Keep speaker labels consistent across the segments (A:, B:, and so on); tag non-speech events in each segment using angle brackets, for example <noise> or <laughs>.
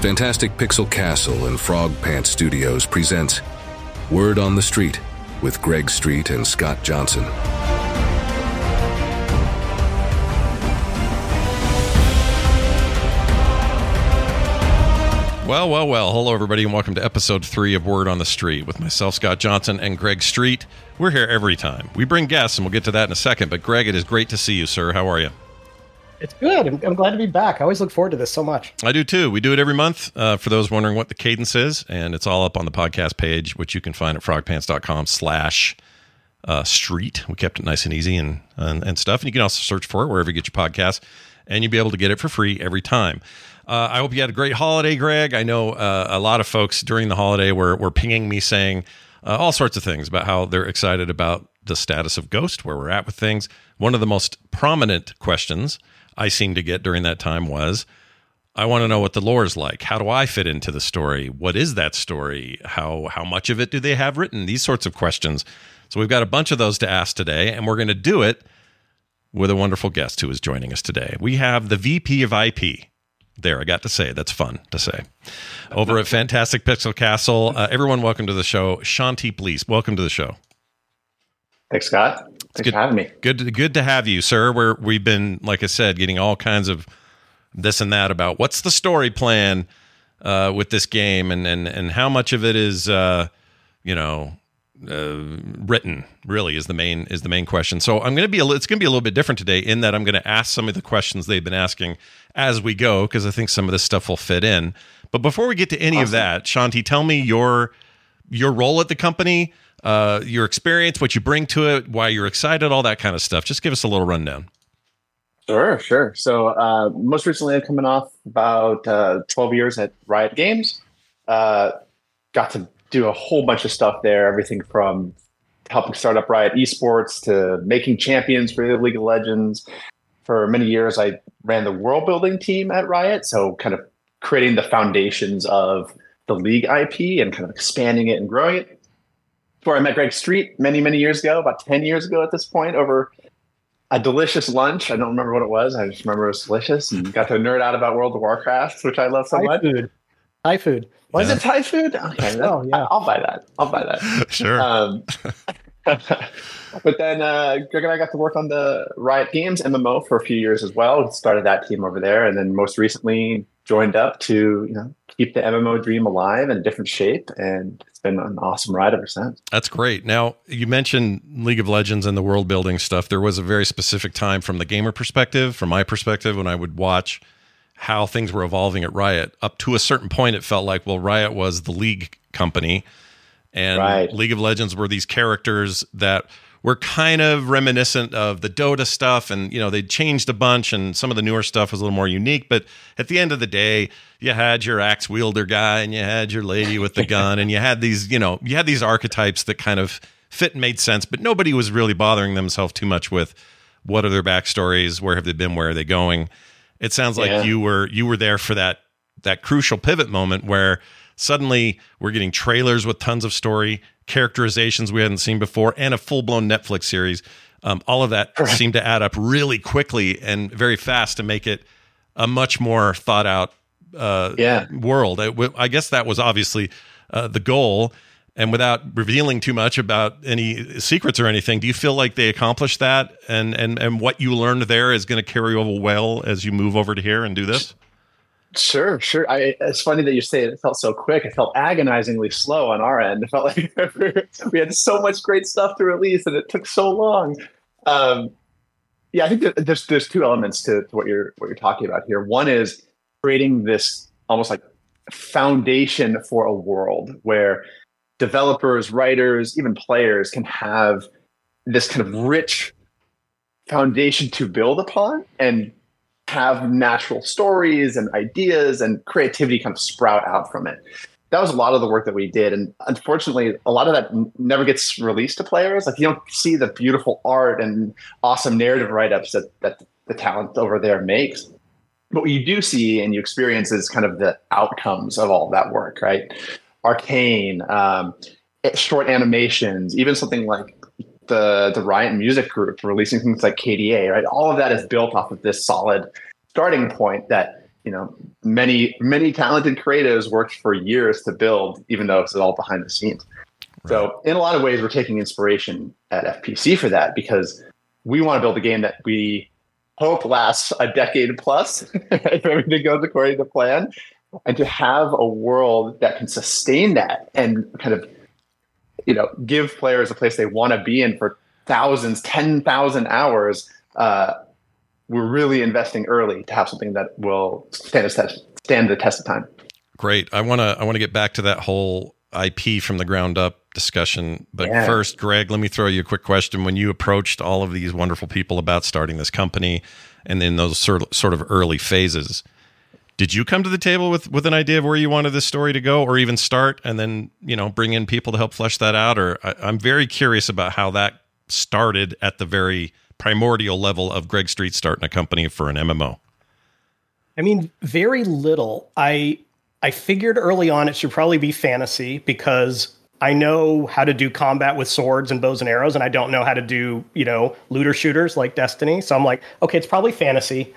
A: Fantastic Pixel Castle and Frog Pants Studios presents Word on the Street with Greg Street and Scott Johnson.
B: Well, well, well. Hello, everybody, and welcome to episode three of Word on the Street with myself, Scott Johnson, and Greg Street. We're here every time. We bring guests, and we'll get to that in a second. But, Greg, it is great to see you, sir. How are you?
C: It's good. I'm, I'm glad to be back. I always look forward to this so much.
B: I do too. We do it every month. Uh, for those wondering what the cadence is, and it's all up on the podcast page, which you can find at frogpants.com slash uh, street. We kept it nice and easy and, and, and stuff. And you can also search for it wherever you get your podcasts, and you'll be able to get it for free every time. Uh, I hope you had a great holiday, Greg. I know uh, a lot of folks during the holiday were, were pinging me saying uh, all sorts of things about how they're excited about the status of Ghost, where we're at with things. One of the most prominent questions I seemed to get during that time was I want to know what the lore is like. How do I fit into the story? What is that story? How how much of it do they have written? These sorts of questions. So we've got a bunch of those to ask today, and we're going to do it with a wonderful guest who is joining us today. We have the VP of IP. There, I got to say that's fun to say. Over at Fantastic Pixel Castle, uh, everyone, welcome to the show. Shanti Blees, welcome to the show.
D: Thanks, Scott. Thanks
B: good,
D: for having me.
B: Good, to, good to have you, sir. We're we've been, like I said, getting all kinds of this and that about what's the story plan uh, with this game, and and and how much of it is, uh, you know, uh, written. Really, is the main is the main question. So I'm going to be a, it's going to be a little bit different today in that I'm going to ask some of the questions they've been asking as we go because I think some of this stuff will fit in. But before we get to any awesome. of that, Shanti, tell me your your role at the company uh, your experience, what you bring to it, why you're excited, all that kind of stuff. Just give us a little rundown.
D: Sure, sure. So, uh, most recently, I'm coming off about uh, 12 years at Riot Games. Uh, got to do a whole bunch of stuff there, everything from helping start up Riot Esports to making champions for the League of Legends. For many years, I ran the world building team at Riot, so kind of creating the foundations of the league IP and kind of expanding it and growing it where I met Greg Street many, many years ago, about 10 years ago at this point, over a delicious lunch. I don't remember what it was. I just remember it was delicious and got to nerd out about World of Warcraft, which I love so
C: Thai
D: much.
C: Food. Thai food.
D: Was yeah. it Thai food? Okay. <laughs> oh, yeah. I'll buy that. I'll buy that. <laughs>
B: Sure. Um, <laughs>
D: but then uh, Greg and I got to work on the Riot Games MMO for a few years as well. Started that team over there, and then most recently joined up to you know keep the MMO dream alive in a different shape. And it's been an awesome ride ever since.
B: That's great. Now, you mentioned League of Legends and the world building stuff. There was a very specific time from the gamer perspective, from my perspective, when I would watch how things were evolving at Riot. Up to a certain point, it felt like, well, Riot was the League company. And right. League of Legends were these characters that were kind of reminiscent of the Dota stuff, and you know they changed a bunch, and some of the newer stuff was a little more unique. But at the end of the day, you had your axe wielder guy, and you had your lady with the gun, and you had these, you know, you had these archetypes that kind of fit and made sense. But nobody was really bothering themselves too much with what are their backstories, where have they been, where are they going. It sounds like yeah. you were you were there for that that crucial pivot moment where suddenly we're getting trailers with tons of story characterizations we hadn't seen before, and a full blown Netflix series. Um, all of that <laughs> seemed to add up really quickly and very fast to make it a much more thought out uh,
D: yeah.
B: world. I, I, guess that was obviously uh, the goal. And without revealing too much about any secrets or anything, do you feel like they accomplished that, and and and what you learned there is going to carry over well as you move over to here and do this?
D: Sure, sure. I, it's funny that you say it, it felt so quick. It felt agonizingly slow on our end. It felt like <laughs> we had so much great stuff to release, and it took so long. Um, yeah, I think there's there's two elements to, to what you're what you're talking about here. One is creating this almost like foundation for a world where developers, writers, even players can have this kind of rich foundation to build upon and have natural stories and ideas and creativity kind of sprout out from it. That was a lot of the work that we did, and unfortunately, a lot of that never gets released to players. Like you don't see the beautiful art and awesome narrative write-ups that that the talent over there makes. But what you do see and you experience is kind of the outcomes of all that work, right? Arcane, um, short animations, even something like the the Riot Music Group releasing things like KDA, right? All of that is built off of this solid starting point that you know many many talented creatives worked for years to build, even though it's all behind the scenes. Right. So in a lot of ways, we're taking inspiration at FPC for that because we want to build a game that we hope lasts a decade plus <laughs> if everything goes according to plan, and to have a world that can sustain that and kind of you know give players a place they want to be in for thousands, ten thousand hours. Uh, we're really investing early to have something that will stand the test, stand the test of time.
B: Great. I want to I want to get back to that whole IP from the ground up discussion. But yeah. first, Greg, let me throw you a quick question. When you approached all of these wonderful people about starting this company and in those sort of, sort of early phases, did you come to the table with with an idea of where you wanted this story to go or even start and then you know bring in people to help flesh that out or I, i'm very curious about how that started at the very primordial level of greg street starting a company for an mmo
C: i mean very little i i figured early on it should probably be fantasy because I know how to do combat with swords and bows and arrows, and I don't know how to do, you know, looter shooters like Destiny. So I'm like, okay, it's probably fantasy.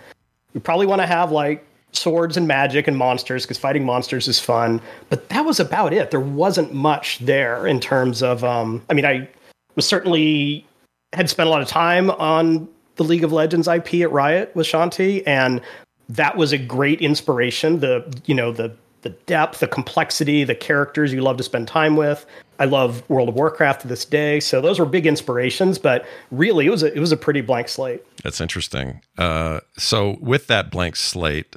C: We probably want to have like swords and magic and monsters because fighting monsters is fun. But that was about it. There wasn't much there in terms of. Um, I mean, I was certainly had spent a lot of time on the League of Legends IP at Riot with Shanti, and that was a great inspiration. The you know the the depth, the complexity, the characters you love to spend time with. I love World of Warcraft to this day, so those were big inspirations. But really, it was a, it was a pretty blank slate.
B: That's interesting. Uh, so with that blank slate,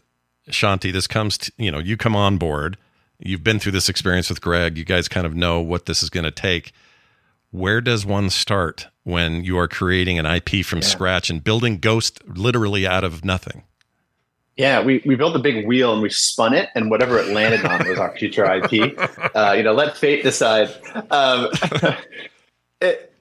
B: Shanti, this comes to, you know, you come on board. You've been through this experience with Greg. You guys kind of know what this is going to take. Where does one start when you are creating an IP from yeah. scratch and building Ghost literally out of nothing?
D: Yeah, we, we built a big wheel and we spun it, and whatever it landed on was our future IP. <laughs> Uh, you know, let fate decide. Um, <laughs> it,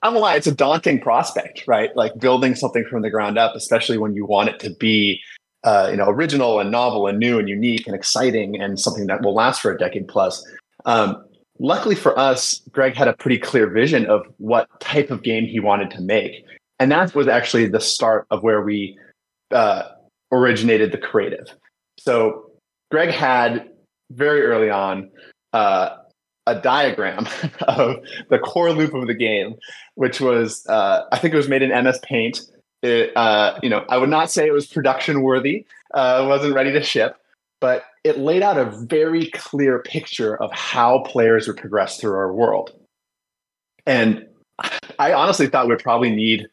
D: I'm gonna lie, it's a daunting prospect, right? Like building something from the ground up, especially when you want it to be uh, you know, original and novel and new and unique and exciting and something that will last for a decade plus. Um, luckily for us, Greg had a pretty clear vision of what type of game he wanted to make, and that was actually the start of where we uh, originated the creative. So Greg had very early on uh, a diagram <laughs> of the core loop of the game, which was uh, I think it was made in MS Paint it, uh, you know, I would not say it was production worthy. Uh, wasn't ready to ship, but it laid out a very clear picture of how players would progress through our world. And I honestly thought we'd probably need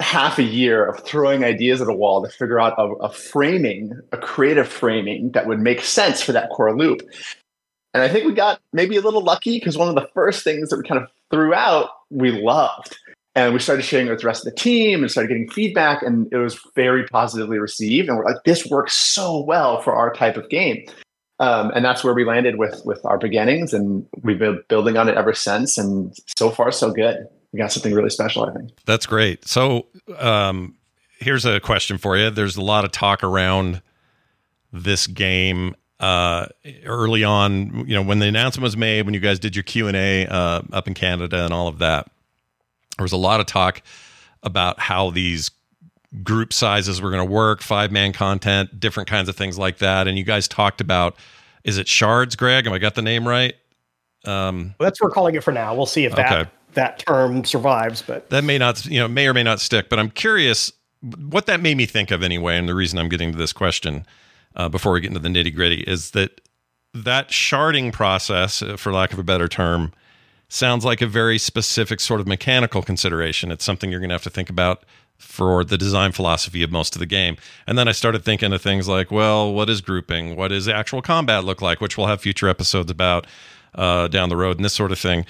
D: half a year of throwing ideas at a wall to figure out a, a, framing, a creative framing that would make sense for that core loop. And I think we got maybe a little lucky because one of the first things that we kind of threw out, we loved and we started sharing it with the rest of the team and started getting feedback and it was very positively received. And we're like this works so well for our type of game. Um, and that's where we landed with with our beginnings and we've been building on it ever since. And so far so good. We got something really special i think.
B: That's great. So um, here's a question for you. There's a lot of talk around this game uh, early on you know when the announcement was made when you guys did your q&a uh, up in canada and all of that there was a lot of talk about how these group sizes were going to work, five man content, different kinds of things like that. And you guys talked about is it shards, Greg? Am I got the name right?
C: Um, well, that's what we're calling it for now. We'll see if that okay. that term survives, but
B: that may not, you know, may or may not stick. But I'm curious what that made me think of anyway, and the reason I'm getting to this question uh, before we get into the nitty gritty is that that sharding process, uh, for lack of a better term, sounds like a very specific sort of mechanical consideration. It's something you're going to have to think about for the design philosophy of most of the game. And then I started thinking of things like, well, what is grouping? What does actual combat look like? Which we'll have future episodes about uh, down the road and this sort of thing.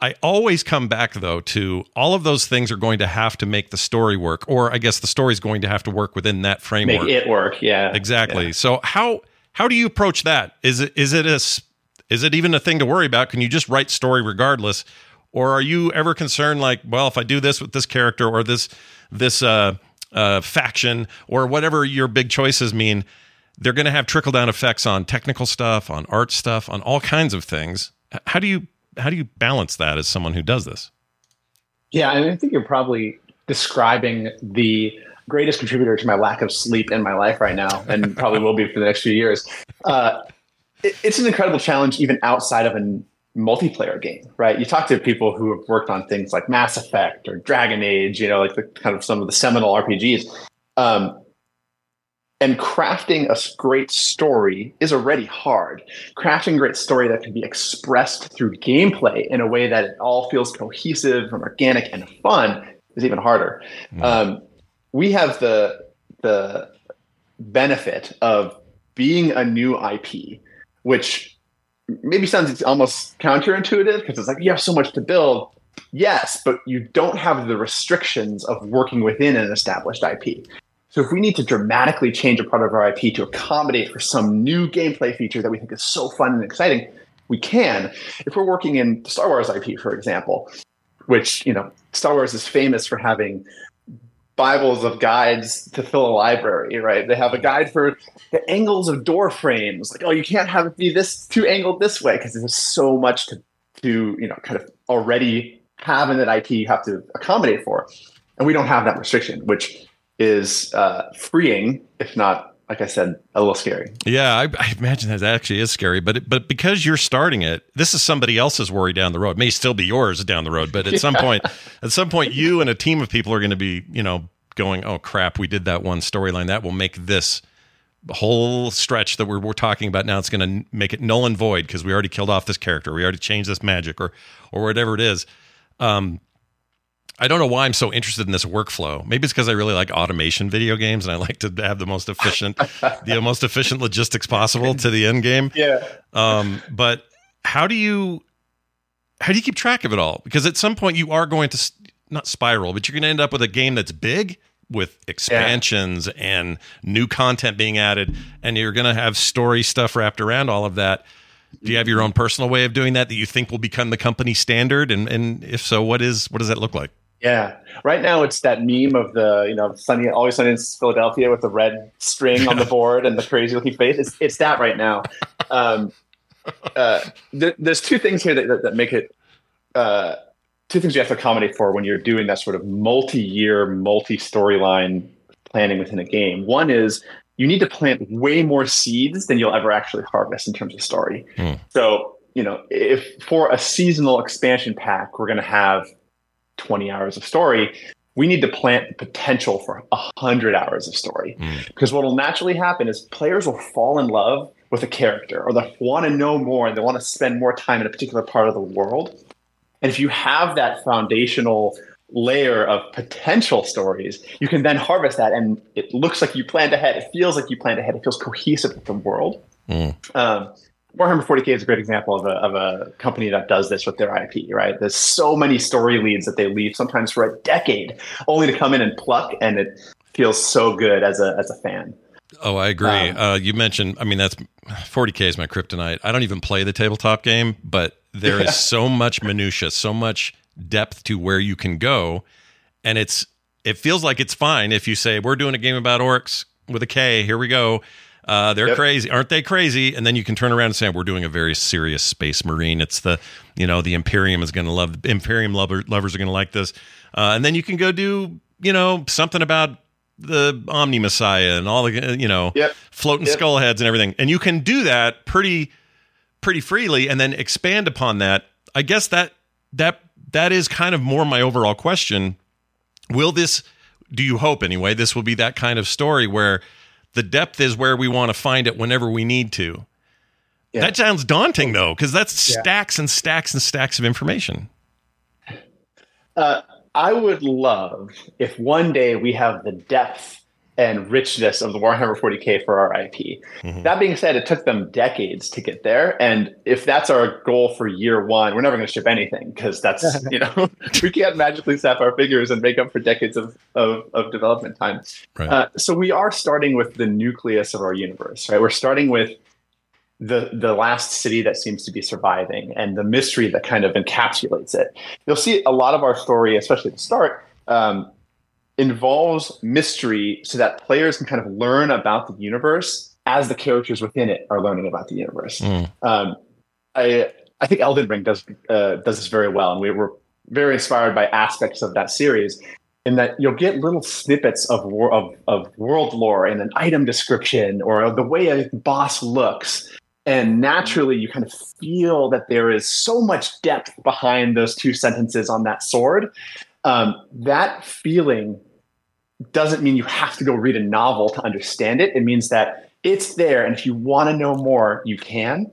B: I always come back though to all of those things are going to have to make the story work, or I guess the story is going to have to work within that framework.
D: Make it work, yeah.
B: Exactly.
D: Yeah.
B: So how how do you approach that? Is it is it a is it even a thing to worry about? Can you just write story regardless, or are you ever concerned like, well, if I do this with this character or this this uh, uh, faction or whatever your big choices mean, they're going to have trickle down effects on technical stuff, on art stuff, on all kinds of things. How do you how do you balance that as someone who does this?
D: Yeah, I, mean, I think you're probably describing the greatest contributor to my lack of sleep in my life right now, and probably will be for the next few years. Uh, it's an incredible challenge, even outside of a multiplayer game, right? You talk to people who have worked on things like Mass Effect or Dragon Age, you know, like the kind of some of the seminal RPGs. Um, and crafting a great story is already hard. Crafting a great story that can be expressed through gameplay in a way that it all feels cohesive and organic and fun is even harder. Mm. Um, we have the the benefit of being a new IP, which maybe sounds almost counterintuitive because it's like you have so much to build. Yes, but you don't have the restrictions of working within an established IP. So if we need to dramatically change a part of our IP to accommodate for some new gameplay feature that we think is so fun and exciting, we can. If we're working in Star Wars IP, for example, which you know Star Wars is famous for having Bibles of guides to fill a library, right? They have a guide for the angles of door frames. Like, oh, you can't have it be this too angled this way because there's so much to to you know kind of already have in that IP you have to accommodate for, and we don't have that restriction, which is uh, freeing, if not, like I said, a little scary.
B: Yeah, I, I imagine that actually is scary. But it, but because you're starting it, this is somebody else's worry down the road. It may still be yours down the road, but at <laughs> yeah. some point, at some point, you and a team of people are going to be, you know, going, "Oh crap, we did that one storyline. That will make this." whole stretch that we're, we're talking about now it's going to make it null and void because we already killed off this character we already changed this magic or or whatever it is um, I don't know why I'm so interested in this workflow. Maybe it's because I really like automation video games and I like to have the most efficient, the <laughs> most efficient logistics possible to the end game.
D: Yeah.
B: Um, but how do you how do you keep track of it all? Because at some point you are going to not spiral, but you're going to end up with a game that's big with expansions yeah. and new content being added, and you're going to have story stuff wrapped around all of that. Do you have your own personal way of doing that that you think will become the company standard? And and if so, what is what does that look like?
D: Yeah. Right now it's that meme of the, you know, sunny always sunny in Philadelphia with the red string on the board and the crazy looking face. It's it's that right now. Um, uh, th- there's two things here that, that, that make it uh, two things you have to accommodate for when you're doing that sort of multi-year, multi-storyline planning within a game. One is you need to plant way more seeds than you'll ever actually harvest in terms of story. Mm. So, you know, if for a seasonal expansion pack, we're going to have 20 hours of story we need to plant the potential for 100 hours of story. Mm. because what will naturally happen is players will fall in love with a character or they want to know more and they want to spend more time in a particular part of the world. And if you have that foundational layer of potential stories you can then harvest that and it looks like you planned ahead. It feels like you planned ahead. It feels cohesive with the world. Mm. um, Warhammer 40k is a great example of a, of a company that does this with their IP, right? There's so many story leads that they leave sometimes for a decade, only to come in and pluck, and it feels so good as a as a fan.
B: Oh, I agree. Um, uh, you mentioned, I mean, that's 40k is my kryptonite. I don't even play the tabletop game, but there is <laughs> so much minutia, so much depth to where you can go, and it's it feels like it's fine if you say we're doing a game about orcs with a K. Here we go uh, they're yep. crazy, aren't they crazy? And then you can turn around and say, "We're doing a very serious space marine. It's the, you know, the Imperium is going to love. Imperium lover, lovers are going to like this." Uh, and then you can go do, you know, something about the Omnissiah and all the you know
D: Yep.
B: floating
D: Yep.
B: skull heads and everything, and you can do that pretty pretty freely, and then expand upon that. I guess that that that is kind of more my overall question. Will this? Do you hope anyway? This will be that kind of story where the depth is where we want to find it whenever we need to.
D: Yeah.
B: That sounds daunting though, because that's
C: Yeah.
B: stacks and stacks and stacks of information.
D: Uh, I would love if one day we have the depth and richness of the Warhammer 40k for our IP.
B: Mhm.
D: That being said, it took them decades to get there, and if that's our goal for year one, we're never going to ship anything because that's <laughs> you know <laughs> we can't magically snap our fingers and make up for decades of of, of development time.
B: Right.
D: Uh, so we are starting with the nucleus of our universe, right? We're starting with the the last city that seems to be surviving and the mystery that kind of encapsulates it. You'll see a lot of our story, especially at the start, um, involves mystery so that players can kind of learn about the universe as the characters within it are learning about the universe.
B: Mm.
D: Um, I I think Elden Ring does uh, does this very well, and we were very inspired by aspects of that series. In that you'll get little snippets of wor- of, of world lore and an item description or the way a boss looks, and naturally you kind of feel that there is so much depth behind those two sentences on that sword. Um, that feeling doesn't mean you have to go read a novel to understand it. It means that it's there, and if you want to know more, you can.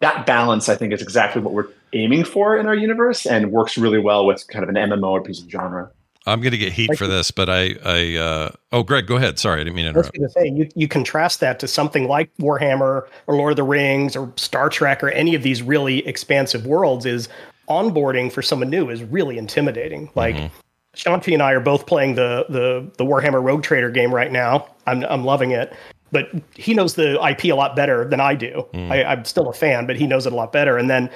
D: That balance, I think, is exactly what we're aiming for in our universe, and works really well with kind of an MMORPG genre.
B: I'm going to get heat
C: Like-
B: for this, but I, I, uh, oh, Greg, go ahead. Sorry, I didn't mean to
C: I was
B: interrupt.
C: going to say you you contrast that to something like Warhammer or Lord of the Rings or Star Trek or any of these really expansive worlds is onboarding for someone new is really intimidating. Like Shanti and I are both playing the the the Warhammer Rogue Trader game right now. I'm I'm loving it. But he knows the IP a lot better than I do. Hmm. I, I'm still a fan, but he knows it a lot better. And then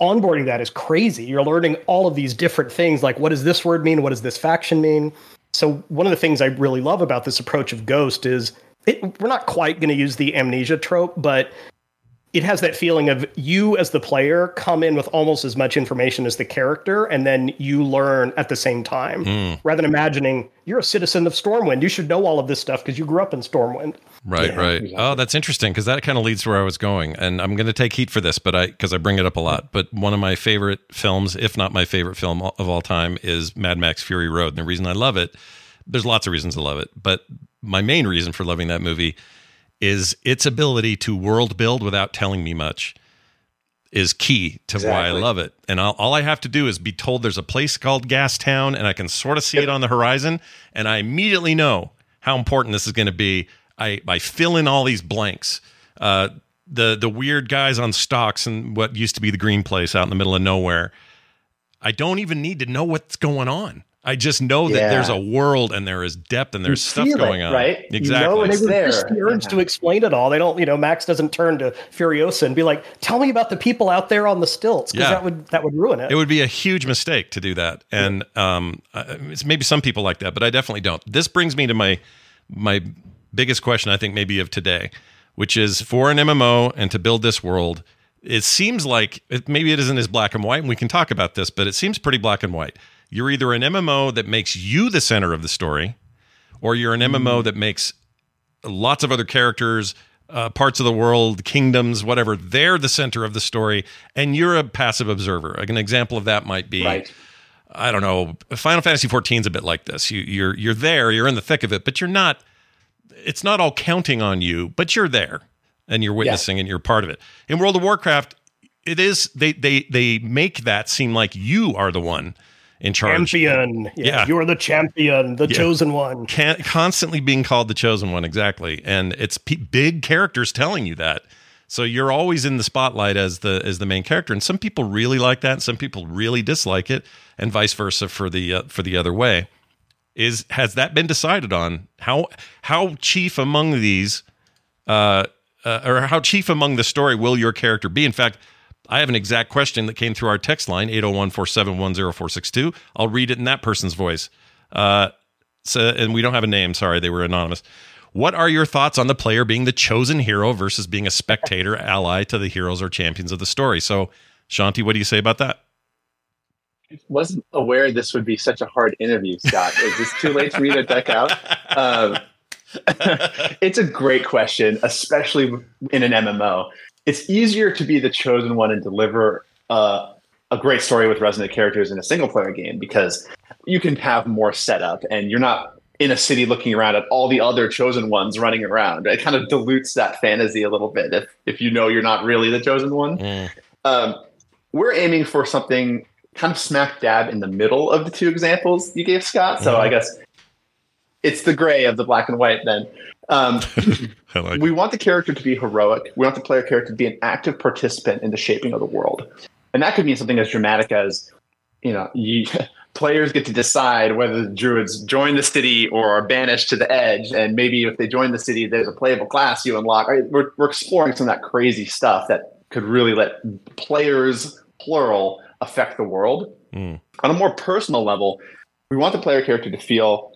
C: onboarding that is crazy. You're learning all of these different things like what does this word mean? What does this faction mean? So one of the things I really love about this approach of Ghost is it, we're not quite going to use the amnesia trope, but it has that feeling of you as the player come in with almost as much information as the character, and then you learn at the same time. Hmm. Rather than imagining you're a citizen of Stormwind, you should know all of this stuff because you grew up in Stormwind.
B: Right,
D: Yeah,
B: right.
D: exactly.
B: Oh, that's interesting because that kind of leads to where I was going, and I'm going to take heat for this, but I because I bring it up a lot. But one of my favorite films, if not my favorite film of all time, is Mad Max Fury Road. And the reason I love it, there's lots of reasons to love it, but my main reason for loving that movie is its ability to world build without telling me much is key to why I love it. And all, all I have to do is be told there's a place called Gastown and I can sort of see it on the horizon and I immediately know how important this is going to be. I, I fill in all these blanks. Uh, the the weird guys on stocks and what used to be the green place out in the middle of nowhere. I don't even need to know what's going on. I just know that
D: Yeah.
B: there's a world and there is depth and there's
D: You
B: stuff
D: feel it,
B: going on.
D: right? You
B: Exactly.
D: know
C: They
D: It's there.
C: just the urge
D: Yeah.
C: to explain it all. They don't, you know, Max doesn't turn to Furiosa and be like, "Tell me about the people out there on the stilts," because
B: Yeah.
C: that would that would ruin it.
B: It would be a huge mistake to do that, and um, it's maybe some people like that, but I definitely don't. This brings me to my my biggest question, I think, maybe of today, which is for an MMO and to build this world. It seems like it, maybe it isn't as black and white, and we can talk about this, but it seems pretty black and white. You're either an MMO that makes you the center of the story, or you're an MMO that makes lots of other characters, uh, parts of the world, kingdoms, whatever. They're the center of the story, and you're a passive observer. Like an example of that might be,
D: Right.
B: I don't know, Final Fantasy 14 is a bit like this. You, you're you're there, you're in the thick of it, but you're not. It's not all counting on you, but you're there, and you're witnessing, and you're part of it. In World of Warcraft, it is they they they make that seem like you are the one in charge.
C: champion. Yeah,
B: Yeah.
C: you're the champion, the
B: Yeah.
C: chosen one.
B: can constantly being called the chosen one exactly and it's pe big characters telling you that so you're always in the spotlight as the as the main character and some people really like that and some people really dislike it and vice versa for the uh, for the other way is has that been decided on how how chief among these uh, uh or how chief among the story will your character be in fact I have an exact question that came through our text line 801-471-0462 I'll read it in that person's voice uh so, and we don't have a name. Sorry, they were anonymous. What are your thoughts on the player being the chosen hero versus being a spectator ally to the heroes or champions of the story? So, Shanti, what do you say about that?
D: I wasn't aware this would be such a hard interview, Scott. Is this too late for me to deck out? Um, <laughs> it's a great question, especially in an MMO. It's easier to be the chosen one and deliver uh, a great story with resonant characters in a single player game because you can have more setup and you're not in a city looking around at all the other chosen ones running around. It kind of dilutes that fantasy a little bit if, if you know you're not really the chosen one. Mm. Um, we're aiming for something kind of smack dab in the middle of the two examples you gave, Scott. So I guess it's the gray of the black and white then. Um, <laughs> like we want the character to be heroic. We want the player character to be an active participant in the shaping of the world. And that could mean something as dramatic as, you know, you, <laughs> players get to decide whether the druids join the city or are banished to the edge. And maybe if they join the city, there's a playable class you unlock. We're, we're exploring some of that crazy stuff that could really let players, plural, affect the world. Mm. On a more personal level, we want the player character to feel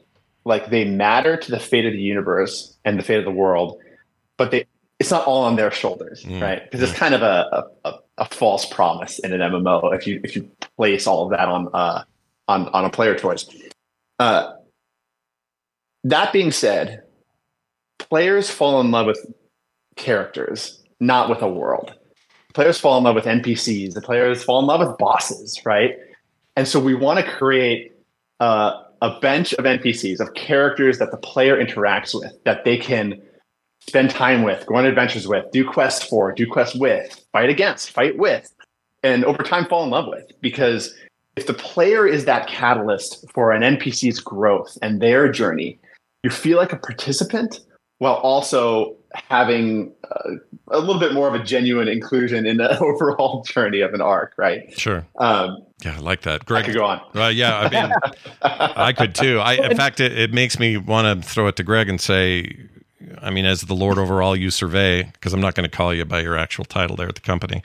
D: like they matter to the fate of the universe and the fate of the world, but they it's not all on their shoulders, mm. right? Because it's kind of a, a, a, false promise in an MMO if you if you place all of that on uh, on on a player choice. Uh, that being said, players fall in love with characters, not with a world players fall in love with NPCs, the players fall in love with bosses, right? And so we want to create uh, a bench of NPCs, of characters that the player interacts with, that they can spend time with, go on adventures with, do quests for, do quests with, fight against, fight with, and over time fall in love with. Because if the player is that catalyst for an NPC's growth and their journey, you feel like a participant while also having uh, a little bit more of a genuine inclusion in the <laughs> overall journey of an arc, right?
B: Sure. Um, yeah, I like that. Greg,
D: I could go on.
B: Uh, yeah, I mean, I could too. I, in fact, it, it makes me want to throw it to Greg and say, I mean, as the Lord over all you survey, because I'm not going to call you by your actual title there at the company.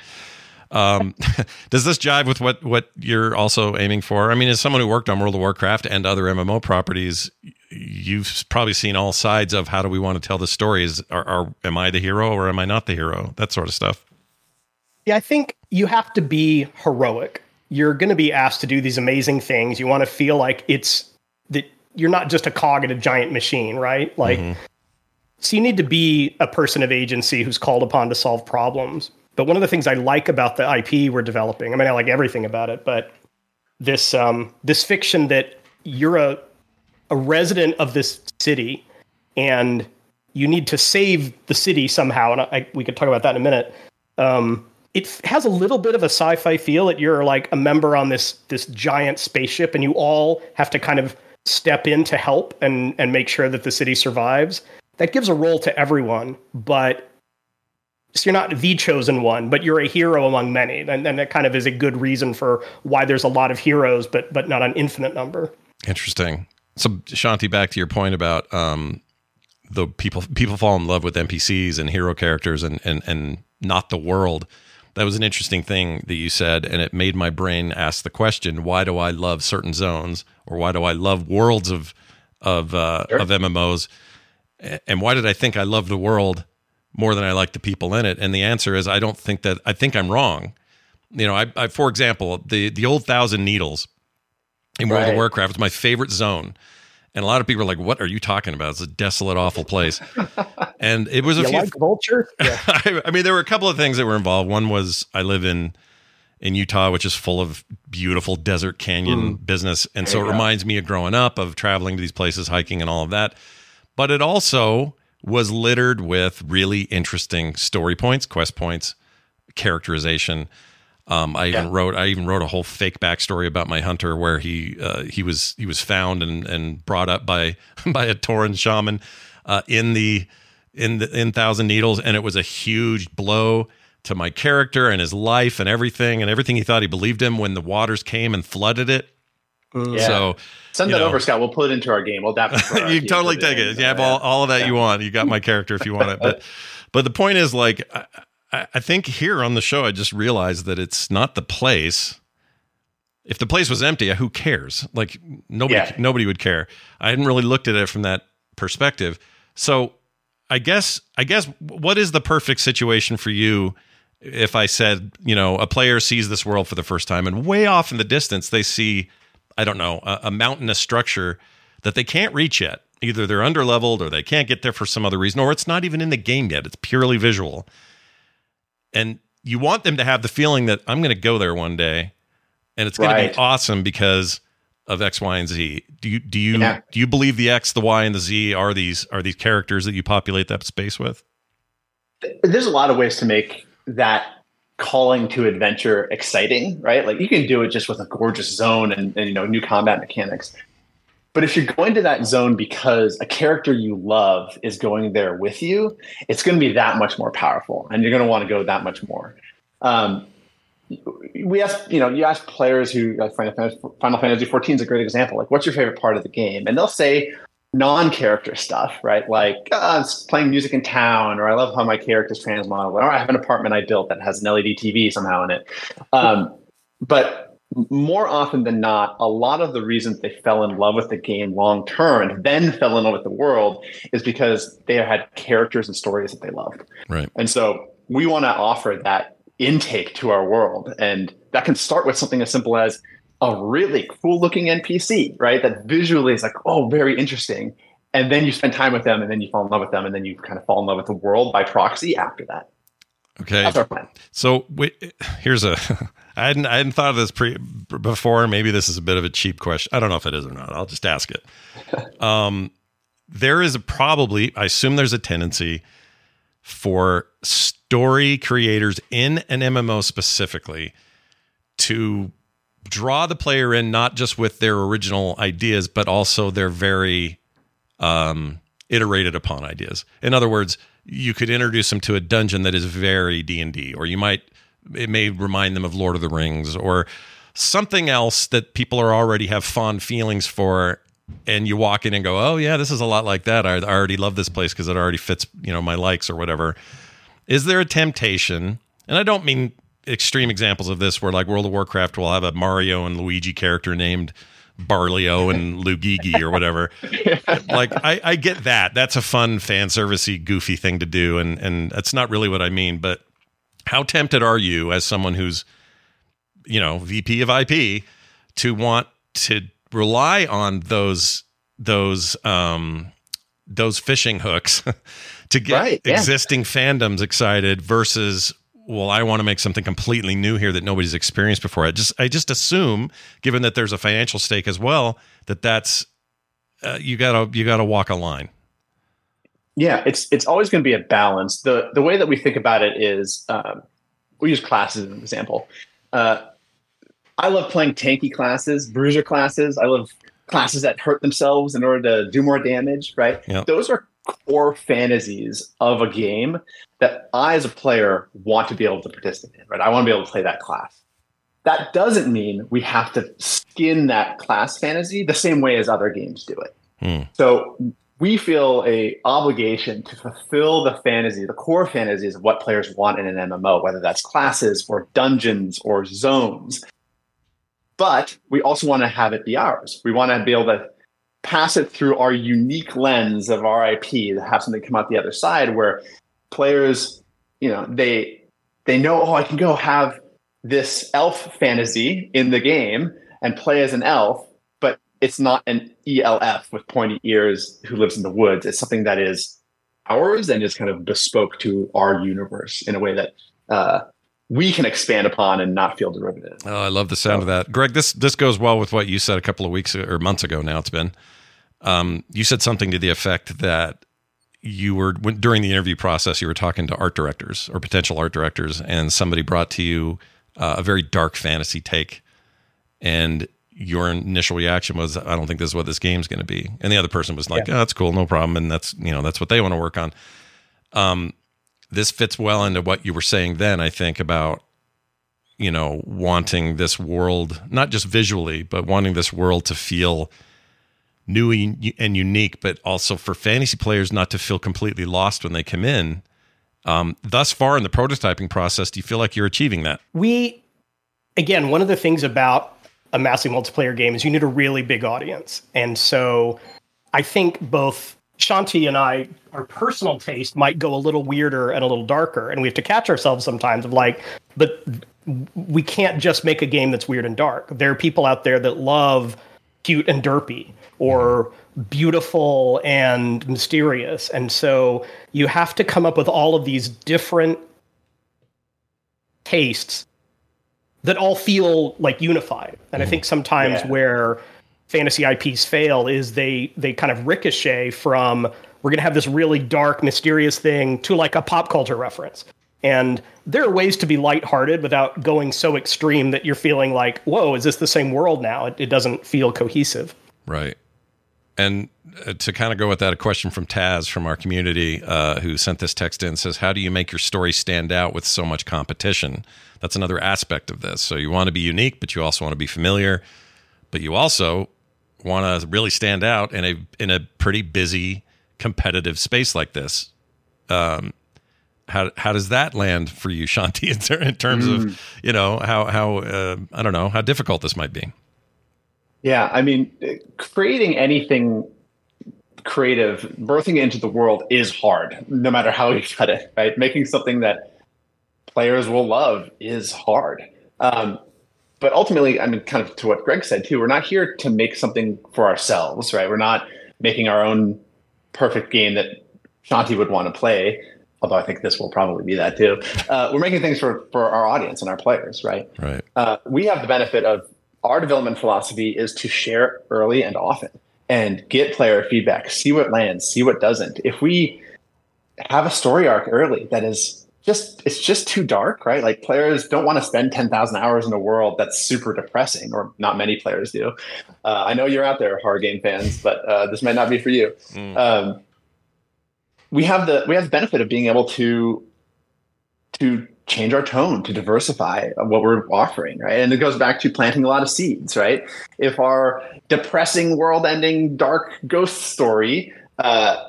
B: Um, <laughs> does this jive with what what you're also aiming for? I mean, as someone who worked on World of Warcraft and other MMO properties, you've probably seen all sides of how do we want to tell the stories? Are, are am I the hero or am I not the hero? That sort of stuff.
C: Yeah, I think you have to be heroic. You're going to be asked to do these amazing things. You want to feel like it's that you're not just a cog in a giant machine, right? Like, mm-hmm. so you need to be a person of agency who's called upon to solve problems. But one of the things I like about the IP we're developing, I mean, I like everything about it, but this um, this fiction that you're a a resident of this city and you need to save the city somehow. And I, we could talk about that in a minute. Um, it has a little bit of a sci-fi feel that you're like a member on this this giant spaceship and you all have to kind of step in to help and and make sure that the city survives. That gives a role to everyone, but so you're not the chosen one, but you're a hero among many, and, and that kind of is a good reason for why there's a lot of heroes, but but not an infinite number.
B: Interesting. So Shanti, back to your point about um, the people people fall in love with NPCs and hero characters and and and not the world. That was an interesting thing that you said, and it made my brain ask the question: Why do I love certain zones, or why do I love worlds of of uh, sure. of MMOs? And why did I think I love the world more than I like the people in it? And the answer is I don't think that I think I'm wrong. You know, I, I for example, the the old Thousand Needles in World right. of Warcraft was my favorite zone. And a lot of people are like, "What are you talking about? It's a desolate, awful place." <laughs> And it was a
C: you
B: few.
C: Like vulture? <laughs>
B: Yeah. I, I mean, there were a couple of things that were involved. One was I live in in Utah, which is full of beautiful desert canyon mm. business, and there so it go. reminds me of growing up, of traveling to these places, hiking, and all of that. But it also was littered with really interesting story points, quest points, characterization. Um, I even wrote I even wrote a whole fake backstory about my hunter where he uh, he was he was found and, and brought up by <laughs> by a Tauren shaman uh, in the in the in Thousand Needles, and it was a huge blow to my character and his life and everything and everything he thought he believed in when the waters came and flooded it.
D: Mm. Yeah. So send that know, over, Scott. We'll put it into our game. We'll definitely <laughs>
B: you totally take it. You have all, all of that yeah. you want. You got my character if you want it. But <laughs> but the point is like I, think here on the show, I just realized that it's not the place. If the place was empty, who cares? Like nobody, yeah. nobody would care. I hadn't really looked at it from that perspective. So I guess, I guess, what is the perfect situation for you if I said, you know, a player sees this world for the first time and way off in the distance they see, I don't know, a, a mountainous structure that they can't reach yet. Either they're underleveled or they can't get there for some other reason, or it's not even in the game yet. It's purely visual. And you want them to have the feeling that I'm going to go there one day and it's going right. to be awesome because of X, Y, and Z. Do you do you yeah. do you believe the X, the Y, and the Z are these are these characters that you populate that space with?
D: There's a lot of ways to make that calling to adventure exciting, right? Like you can do it just with a gorgeous zone and, and you know new combat mechanics. But if you're going to that zone because a character you love is going there with you, it's going to be that much more powerful, and you're going to want to go that much more. Um, we ask, you know, you ask players who like Final Fantasy, Final Fantasy 14 is a great example. Like, what's your favorite part of the game? And they'll say non-character stuff, right? Like uh, playing music in town, or I love how my character's transmodeled, or I have an apartment I built that has an LED TV somehow in it. Um, but more often than not, a lot of the reasons they fell in love with the game long term and then fell in love with the world is because they had characters and stories that they loved.
B: Right.
D: And so we want to offer that intake to our world. And that can start with something as simple as a really cool looking NPC, right? That visually is like, oh, very interesting. And then you spend time with them and then you fall in love with them and then you kind of fall in love with the world by proxy after that.
B: Okay. That's our plan. So wait, here's a <laughs> I hadn't I hadn't thought of this pre before. Maybe this is a bit of a cheap question. I don't know if it is or not. I'll just ask it. <laughs> Um, there is a probably I assume there's a tendency for story creators in an MMO specifically to draw the player in not just with their original ideas but also their very um, iterated upon ideas. In other words, you could introduce them to a dungeon that is very D&D or you might it may remind them of Lord of the Rings or something else that people are already have fond feelings for and you walk in and go oh yeah this is a lot like that i, I already love this place because it already fits you know my likes or whatever is there a temptation and i don't mean extreme examples of this where like world of warcraft will have a mario and luigi character named Barlio and <laughs> lugigi or whatever like I, I get that that's a fun fan servicey goofy thing to do and and that's not really what i mean but how tempted are you as someone who's you know vp of ip to want to rely on those those um those fishing hooks <laughs> to get right, yeah. existing fandoms excited versus well i want to make something completely new here that nobody's experienced before i just i just assume given that there's a financial stake as well that that's uh, you gotta you gotta walk a line
D: yeah, it's it's always going to be a balance. the The way that we think about it is, um, we use classes as an example. Uh, I love playing tanky classes, bruiser classes. I love classes that hurt themselves in order to do more damage. Right?
B: Yep.
D: Those are core fantasies of a game that I, as a player, want to be able to participate in. Right? I want to be able to play that class. That doesn't mean we have to skin that class fantasy the same way as other games do it.
B: Hmm.
D: So we feel a obligation to fulfill the fantasy, the core fantasies of what players want in an MMO, whether that's classes or dungeons or zones. But we also want to have it be ours. We want to be able to pass it through our unique lens of RIP to have something come out the other side where players, you know, they they know, oh, I can go have this elf fantasy in the game and play as an elf but it's not an ELF with pointy ears who lives in the woods. It's something that is ours and is kind of bespoke to our universe in a way that uh, we can expand upon and not feel derivative.
B: Oh, I love the sound so. of that, Greg. This this goes well with what you said a couple of weeks or months ago. Now it's been. Um, you said something to the effect that you were when, during the interview process you were talking to art directors or potential art directors, and somebody brought to you uh, a very dark fantasy take, and your initial reaction was, I don't think this is what this game's going to be. And the other person was like, yeah. oh, that's cool, no problem. And that's, you know, that's what they want to work on. Um, this fits well into what you were saying then, I think, about, you know, wanting this world, not just visually, but wanting this world to feel new and unique, but also for fantasy players not to feel completely lost when they come in. Um, thus far in the prototyping process, do you feel like you're achieving that?
C: We, again, one of the things about a massive multiplayer game is you need a really big audience. And so I think both Shanti and I, our personal taste might go a little weirder and a little darker, and we have to catch ourselves sometimes of like, but we can't just make a game that's weird and dark. There are people out there that love cute and derpy or beautiful and mysterious, and so you have to come up with all of these different tastes that all feel like unified. And I think sometimes
D: Yeah.
C: where fantasy IPs fail is they they kind of ricochet from we're going to have this really dark, mysterious thing to like a pop culture reference. And there are ways to be lighthearted without going so extreme that you're feeling like, whoa, is this the same world now? It, it doesn't feel cohesive.
B: Right. And uh, to kind of go with that, a question from Taz from our community uh, who sent this text in says, How do you make your story stand out with so much competition? That's another aspect of this. So you want to be unique, but you also want to be familiar, but you also want to really stand out in a in a pretty busy competitive space like this. Um, how how does that land for you, Shanti, <laughs> in, ter- in terms of you know how how uh, I don't know how difficult this might be?
D: Yeah, I mean, creating anything creative, birthing it into the world is hard, no matter how <laughs> you cut it, right? Making something that players will love is hard. Um, but ultimately, I mean, kind of to what Greg said too, we're not here to make something for ourselves, right? We're not making our own perfect game that Shanti would want to play. Although I think this will probably be that too. Uh, we're making things for, for our audience and our players, right?
B: Right.
D: uh, we have the benefit of our development philosophy is to share early and often and get player feedback, see what lands, see what doesn't. If we have a story arc early that is just it's just too dark, right? Like players don't want to spend ten thousand hours in a world that's super depressing, or not many players do. Uh, I know you're out there, horror game fans, but uh, this might not be for you. Um, we have the we have the benefit of being able to to change our tone to diversify what we're offering right and it goes back to planting a lot of seeds right if our depressing world ending dark ghost story uh,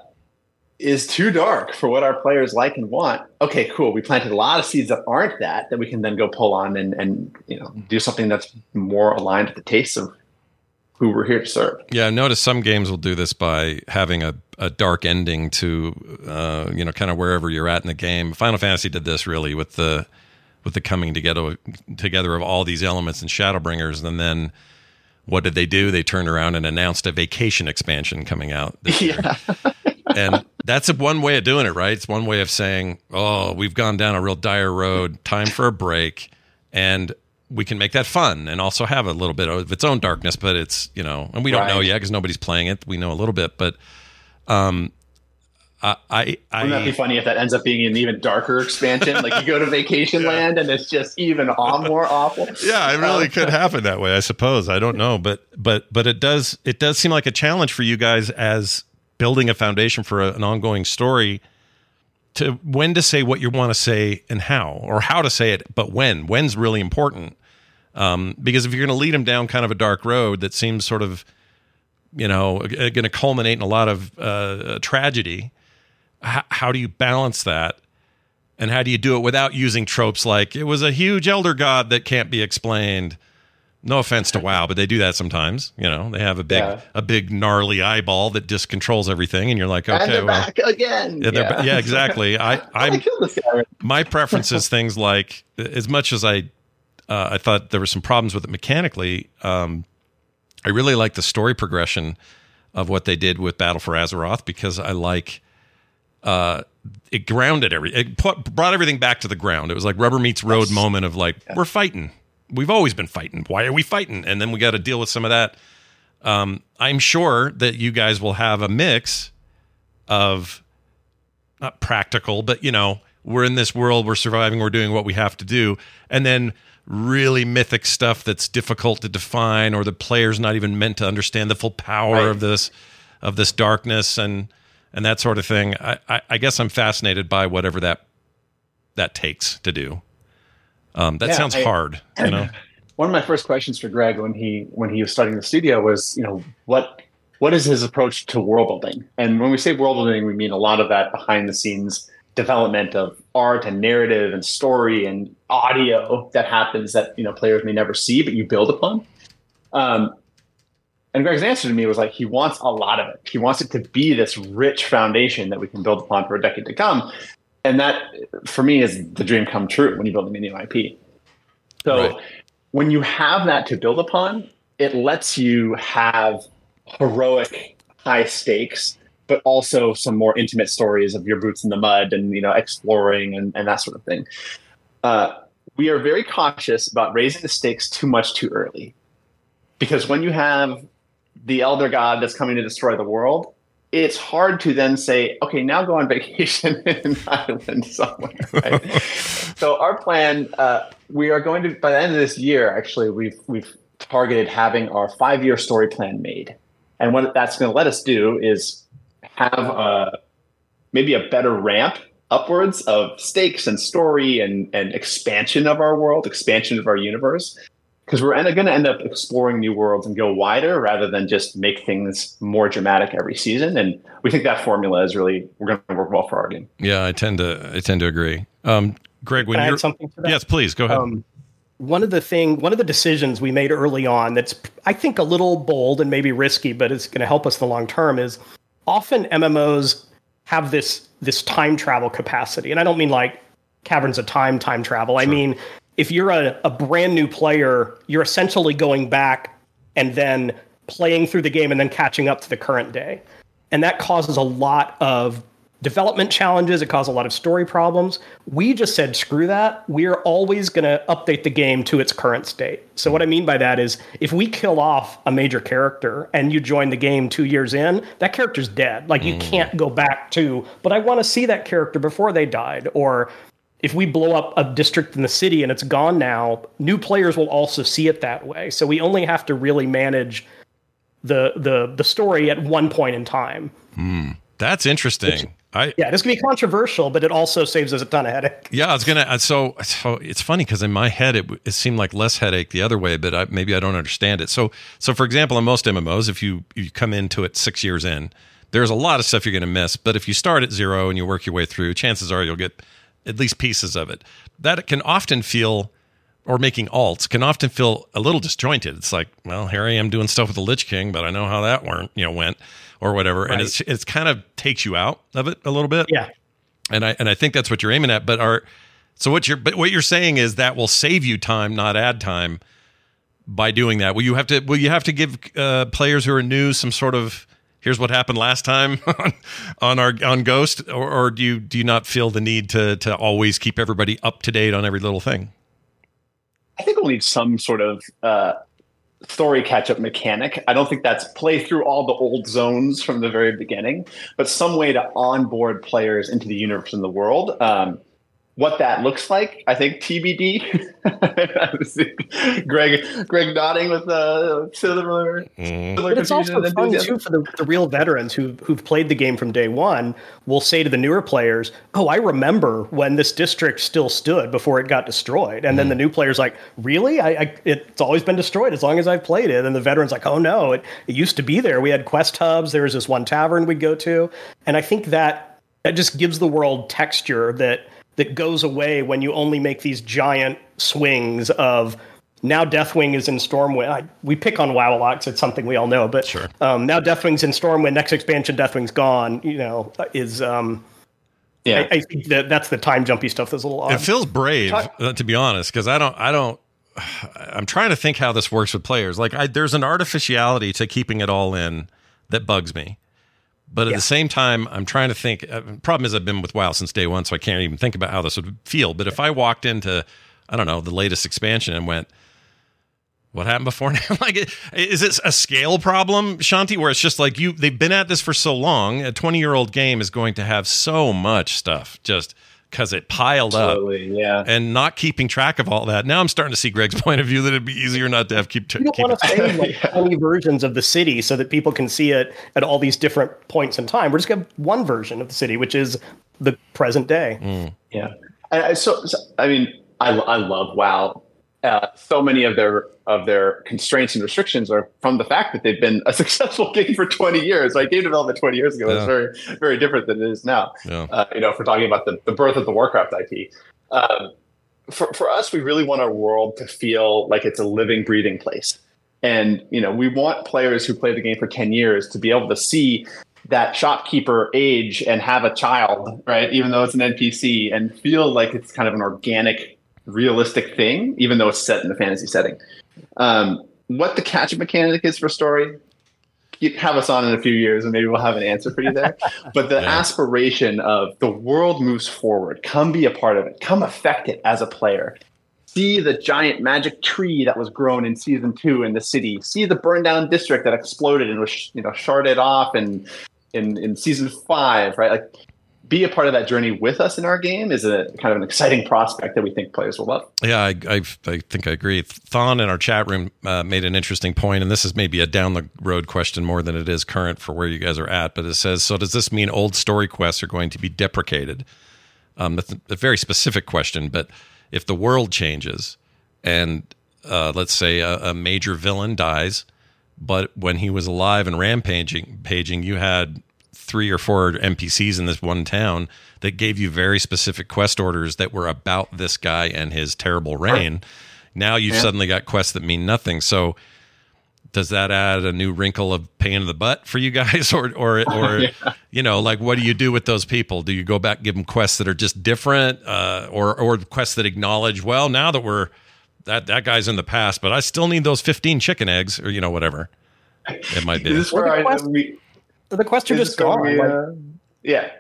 D: is too dark for what our players like and want okay cool we planted a lot of seeds that aren't that that we can then go pull on and and you know do something that's more aligned to the tastes of who we're here to serve
B: Yeah, I notice some games will do this by having a, a dark ending to, uh, you know, kind of wherever you're at in the game. Final Fantasy did this really with the with the coming together together of all these elements and Shadowbringers, and then what did they do? They turned around and announced a vacation expansion coming out. <laughs>
D: yeah
B: and that's a one way of doing it, right? It's one way of saying, "Oh, we've gone down a real dire road. Time for a break," and we can make that fun and also have a little bit of its own darkness. But it's you know, and we don't know yet because nobody's playing it. We know a little bit, but um, I I,
D: Wouldn't that be funny if that ends up being an even darker expansion? Like you go to <laughs> vacation land and it's just even more awful.
B: yeah, it really
D: Um,
B: could happen that way. I suppose. I don't know, but but but it does it does seem like a challenge for you guys as building a foundation for a, an ongoing story to when to say what you want to say and how, or how to say it, but when. When's really important. Um, because if you're going to lead them down kind of a dark road that seems sort of, you know, going to culminate in a lot of uh, tragedy, h- how do you balance that? And how do you do it without using tropes like it was a huge elder god that can't be explained? No offense to WoW, but they do that sometimes. You know, they have a big,
D: Yeah.
B: a big gnarly eyeball that just controls everything, and you're like,
D: and
B: okay,
D: they're
B: well,
D: back again.
B: yeah, ba- yeah, exactly. <laughs> I, I'm
D: killed this guy.
B: my preference is things like as much as I uh, I thought there were some problems with it mechanically. Um, I really like the story progression of what they did with Battle for Azeroth because I like uh, it grounded every it put, brought everything back to the ground. It was like rubber meets road moment of like we're fighting. We've always been fighting. Why are we fighting? And then we got to deal with some of that. Um, I'm sure that you guys will have a mix of not practical, but you know, we're in this world, we're surviving, we're doing what we have to do, and then really mythic stuff that's difficult to define, or the player's not even meant to understand the full power
D: Right.
B: of this of this darkness and and that sort of thing. I, I, I guess I'm fascinated by whatever that that takes to do. Um, that
D: Yeah,
B: sounds
D: I-
B: hard, you know. <clears throat>
D: One of my first questions for Greg when he when he was starting the studio was, you know, what what is his approach to world building? And when we say world building, we mean a lot of that behind the scenes development of art and narrative and story and audio that happens that you know players may never see, but you build upon. Um, And Greg's answer to me was like, he wants a lot of it. He wants it to be this rich foundation that we can build upon for a decade to come. And that, for me, is the dream come true when you build a new IP. So right. when you have that to build upon, it lets you have heroic high stakes, but also some more intimate stories of your boots in the mud and you know exploring and, and that sort of thing. Uh, we are very cautious about raising the stakes too much too early, because when you have the elder god that's coming to destroy the world, it's hard to then say, okay, now go on vacation <laughs> in an island somewhere. Right? <laughs> so our plan, uh, we are going to by the end of this year. Actually, we've we've targeted having our five year story plan made, and what that's going to let us do is have a, maybe a better ramp upwards of stakes and story and and expansion of our world, expansion of our universe, because we're going to end up exploring new worlds and go wider rather than just make things more dramatic every season. And we think that formula is really we're going to work well for our game.
B: Yeah, I tend to I tend to agree. Um, Greg, when you're
C: something to that?
B: yes, please go ahead. Um,
C: one of the thing, one of the decisions we made early on that's I think a little bold and maybe risky, but it's going to help us the long term is often MMOs have this this time travel capacity, and I don't mean like Caverns of Time time travel. Sure. I mean if you're a, a brand new player, you're essentially going back and then playing through the game and then catching up to the current day. And that causes a lot of development challenges. It causes a lot of story problems. We just said, screw that. We're always going to update the game to its current state. So, what I mean by that is if we kill off a major character and you join the game two years in, that character's dead. Like, you mm. can't go back to, but I want to see that character before they died. Or if we blow up a district in the city and it's gone now, new players will also see it that way. So we only have to really manage the the the story at one point in time.
B: Mm, that's interesting. Which,
C: I, yeah, this can be controversial, but it also saves us a ton of headache.
B: Yeah, I was gonna. Uh, so, so it's funny because in my head it, it seemed like less headache the other way, but I, maybe I don't understand it. So, so for example, in most MMOs, if you you come into it six years in, there's a lot of stuff you're to miss. But if you start at zero and you work your way through, chances are you'll get at least pieces of it. That can often feel, or making alts can often feel a little disjointed. It's like, well, here I am doing stuff with the Lich King, but I know how that weren't, you know, went or whatever, right. and it's it's kind of takes you out of it a little bit.
C: Yeah,
B: and I and I think that's what you're aiming at. But are so what you're but what you're saying is that will save you time, not add time by doing that. Will you have to will you have to give uh, players who are new some sort of here's what happened last time <laughs> on, on our on Ghost, or, or, do you do you not feel the need to to always keep everybody up to date on every little thing?
D: I think we'll need some sort of uh, story catch up mechanic. I don't think that's play through all the old zones from the very beginning, but some way to onboard players into the universe and the world. Um, what that looks like, I think TBD. <laughs> Greg, Greg nodding with a similar.
C: Mm. But it's also fun too for the, the real veterans who who've played the game from day one. Will say to the newer players, "Oh, I remember when this district still stood before it got destroyed." And mm. then the new players like, "Really? I, I, it's always been destroyed as long as I've played it." And the veterans like, "Oh no, it, it used to be there. We had quest hubs. There was this one tavern we'd go to." And I think that that just gives the world texture that that goes away when you only make these giant swings of now Deathwing is in Stormwind. I, we pick on WoW a lot it's something we all know, but
B: sure.
C: um, now Deathwing's in Stormwind. Next expansion, Deathwing's gone. You know, is um, yeah. I, I, think that that's the time jumpy stuff that's a little odd.
B: It feels brave, uh, to be honest, because I don't, I don't. I'm trying to think how this works with players. Like, I, there's an artificiality to keeping it all in that bugs me. But at yeah. the same time, I'm trying to think. Uh, problem is, I've been with WoW since day one, so I can't even think about how this would feel. But if I walked into, I don't know, the latest expansion and went, "What happened before <laughs> now?" like, is it a scale problem, Shanti, where it's just like you? They've been at this for so long. A 20 year old game is going to have so much stuff. Just because it piled
D: Absolutely,
B: up.
D: Yeah.
B: And not keeping track of all that. Now I'm starting to see Greg's <laughs> point of view that it'd be easier not to have keep.
C: T- you don't want to say like <laughs> 20 versions of the city so that people can see it at all these different points in time. We're just going to have one version of the city, which is the present day.
D: Mm. Yeah. I, so, so, I mean, I, I love WoW uh, so many of their of their constraints and restrictions are from the fact that they've been a <laughs> successful game for 20 years. Like game development 20 years ago yeah. was very very different than it is now. Yeah. Uh, you know, if we're talking about the, the birth of the Warcraft IP. Um, for, for us, we really want our world to feel like it's a living, breathing place. And you know, we want players who play the game for 10 years to be able to see that shopkeeper age and have a child, right? Even though it's an NPC and feel like it's kind of an organic, realistic thing, even though it's set in a fantasy setting. Um, what the catch mechanic is for story, you have us on in a few years and maybe we'll have an answer for you there. <laughs> but the yeah. aspiration of the world moves forward, come be a part of it, come affect it as a player. See the giant magic tree that was grown in season two in the city. See the burned down district that exploded and was, you know, sharded off and in in season five, right? Like be a part of that journey with us in our game is a kind of an exciting prospect that we think players will love.
B: Yeah, I, I, I think I agree. Thon in our chat room uh, made an interesting point, and this is maybe a down the road question more than it is current for where you guys are at. But it says, so does this mean old story quests are going to be deprecated? Um, that's a very specific question, but if the world changes and uh, let's say a, a major villain dies, but when he was alive and rampaging, paging, you had three or four NPCs in this one town that gave you very specific quest orders that were about this guy and his terrible reign. Now you've yeah. suddenly got quests that mean nothing. So does that add a new wrinkle of pain in the butt for you guys <laughs> or or or yeah. you know like what do you do with those people do you go back give them quests that are just different uh, or or quests that acknowledge well now that we're that that guy's in the past but i still need those 15 chicken eggs or you know whatever it might be
C: this where I, we, the quest are just gone we, uh,
D: like, yeah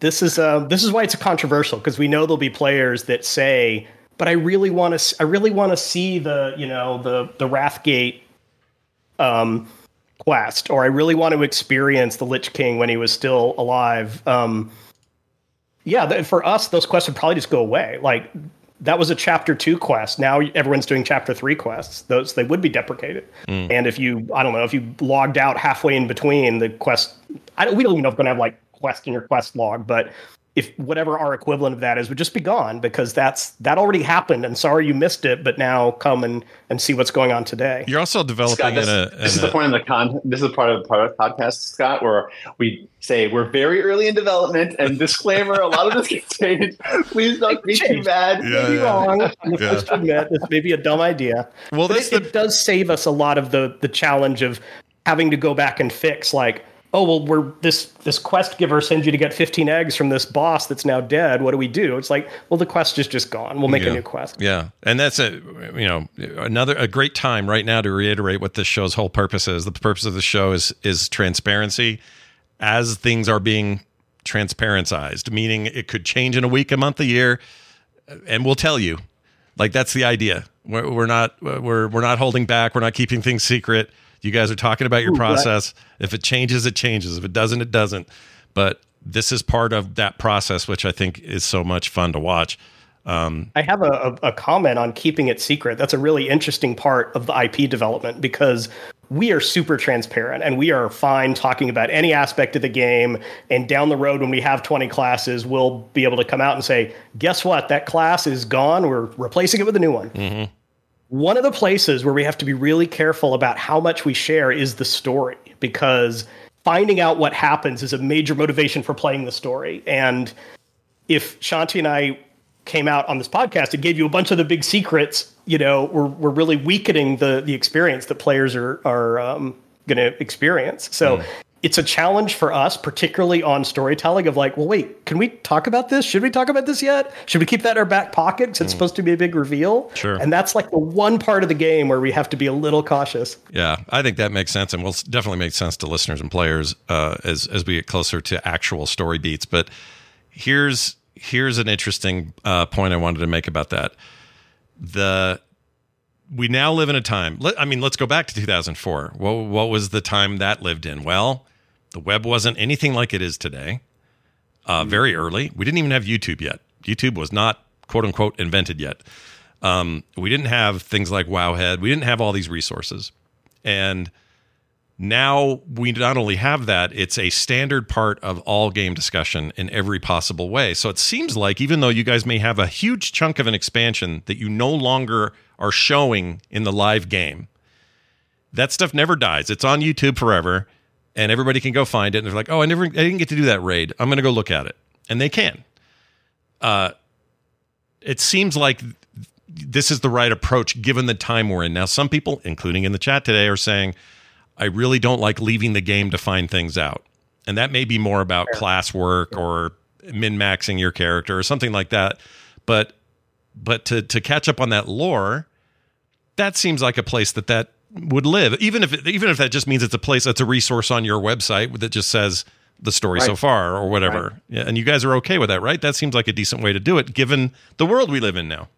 C: this is uh, this is why it's controversial because we know there'll be players that say but i really want to i really want to see the you know the the wrathgate um, quest, or I really want to experience the Lich King when he was still alive. Um, yeah, for us, those quests would probably just go away. Like that was a chapter two quest. Now everyone's doing chapter three quests. Those they would be deprecated. Mm. And if you, I don't know, if you logged out halfway in between the quest, I don't, we don't even know if we're gonna have like quest in your quest log, but if whatever our equivalent of that is would just be gone because that's that already happened and sorry you missed it but now come and and see what's going on today.
B: You're also developing Scott,
D: this,
B: in a in
D: this is a, the point in the con this is part of the part of the podcast scott where we say we're very early in development and disclaimer a lot of this gets changed please don't be too bad.
C: Yeah, maybe yeah. wrong. I'm the first to admit this may be a dumb idea. Well this it, the... it does save us a lot of the the challenge of having to go back and fix like oh well we're this this quest giver sends you to get 15 eggs from this boss that's now dead. What do we do? It's like well the quest is just gone. We'll make
B: yeah.
C: a new quest.
B: Yeah. And that's a you know another a great time right now to reiterate what this show's whole purpose is. The purpose of the show is is transparency. As things are being transparentized meaning it could change in a week a month a year and we'll tell you. Like that's the idea. We're, we're not we're we're not holding back. We're not keeping things secret you guys are talking about your process. If it changes, it changes. If it doesn't, it doesn't. But this is part of that process, which I think is so much fun to watch.
C: Um, I have a, a, comment on keeping it secret. That's a really interesting part of the IP development because we are super transparent and we are fine talking about any aspect of the game. And down the road, when we have 20 classes, we'll be able to come out and say, guess what? That class is gone. We're replacing it with a new one. Mm-hmm. One of the places where we have to be really careful about how much we share is the story because finding out what happens is a major motivation for playing the story. And if Shanti and I came out on this podcast and gave you a bunch of the big secrets, you know, we're, we're really weakening the the experience that players are are um, going to experience. So mm it's a challenge for us, particularly on storytelling, of like, well, wait, can we talk about this? Should we talk about this yet? Should we keep that in our back pocket because it's mm. supposed to be a big reveal?
B: Sure.
C: And that's like the one part of the game where we have to be a little cautious.
B: Yeah, I think that makes sense, and will definitely make sense to listeners and players uh, as as we get closer to actual story beats. But here's here's an interesting uh, point I wanted to make about that. The we now live in a time. I mean, let's go back to 2004. What, what was the time that lived in? Well, the web wasn't anything like it is today. Uh, mm-hmm. very early. We didn't even have YouTube yet. YouTube was not quote unquote invented yet. Um, we didn't have things like Wowhead. We didn't have all these resources. And now we not only have that, it's a standard part of all game discussion in every possible way. So it seems like even though you guys may have a huge chunk of an expansion that you no longer are showing in the live game, that stuff never dies. It's on YouTube forever and everybody can go find it. And they're like, oh, I never, I didn't get to do that raid. I'm going to go look at it, and they can. Uh, it seems like this is the right approach given the time we're in. Now, some people, including in the chat today, are saying, I really don't like leaving the game to find things out. And that may be more about class work or min maxing your character or something like that. But but to to catch up on that lore, that seems like a place that that would live. Even if it, even if that just means it's a place that's a resource on your website that just says the story right. so far or whatever. Right. Yeah, and you guys are okay with that, right? That seems like a decent way to do it given the world we live in now.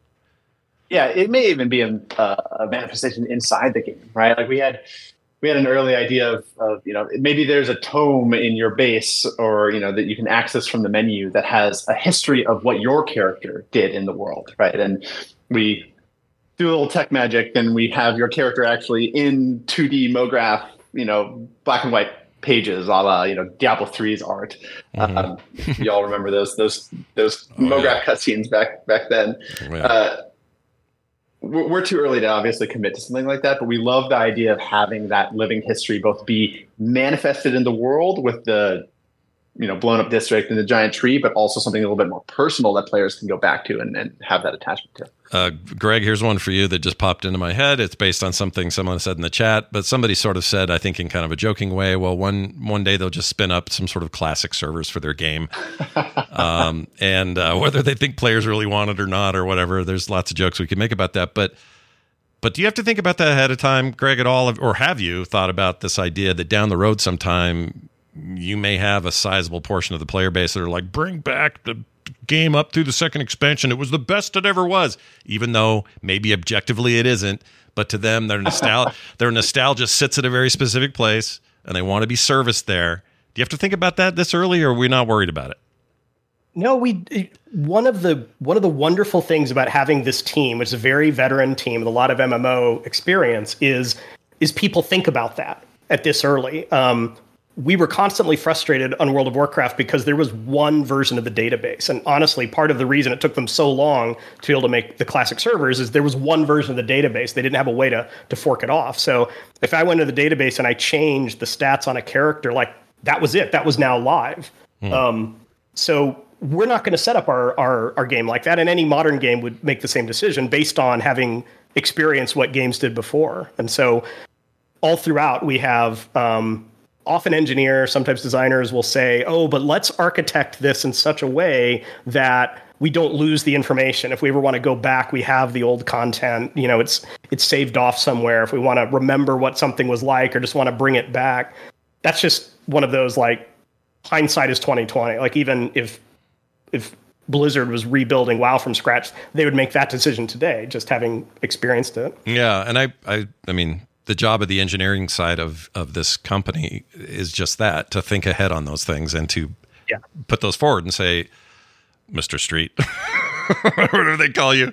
D: Yeah, it may even be a, a manifestation inside the game, right? Like we had we had an early idea of, of, you know maybe there's a tome in your base or you know that you can access from the menu that has a history of what your character did in the world right and we do a little tech magic and we have your character actually in 2d MoGraph you know black and white pages a la you know Diablo 3's art mm-hmm. um, y'all remember those those those <laughs> oh, MoGraph yeah. cutscenes back back then oh, yeah. uh, we're too early to obviously commit to something like that, but we love the idea of having that living history both be manifested in the world with the you know blown up district and the giant tree, but also something a little bit more personal that players can go back to and, and have that attachment to.
B: Uh, Greg, here's one for you that just popped into my head. It's based on something someone said in the chat, but somebody sort of said, I think in kind of a joking way, well, one one day they'll just spin up some sort of classic servers for their game, <laughs> um, and uh, whether they think players really want it or not or whatever, there's lots of jokes we could make about that, but. But do you have to think about that ahead of time, Greg, at all? Or have you thought about this idea that down the road sometime you may have a sizable portion of the player base that are like, bring back the game up through the second expansion. It was the best it ever was, even though maybe objectively it isn't. But to them, their nostalgia, <laughs> their nostalgia sits at a very specific place, and they want to be serviced there. Do you have to think about that this early, or are we not worried about it?
C: No, we one of the one of the wonderful things about having this team, which is a very veteran team with a lot of MMO experience, is is people think about that at this early. Um, we were constantly frustrated on World of Warcraft because there was one version of the database. And honestly, part of the reason it took them so long to be able to make the classic servers is there was one version of the database. They didn't have a way to, to fork it off. So if I went to the database and I changed the stats on a character, like that was it. That was now live. Hmm. Um, so we're not going to set up our, our, our game like that. And any modern game would make the same decision based on having experienced what games did before. And so all throughout, we have um, often engineers, sometimes designers will say, oh, but let's architect this in such a way that we don't lose the information. If we ever want to go back, we have the old content. You know, it's it's saved off somewhere. If we want to remember what something was like or just want to bring it back, that's just one of those like hindsight is twenty twenty. Like even if if Blizzard was rebuilding WoW from scratch, they would make that decision today, just having experienced it.
B: Yeah, and I I I mean the job of the engineering side of of this company is just that to think ahead on those things and to yeah. put those forward and say, Mr. Street, <laughs> whatever they call you,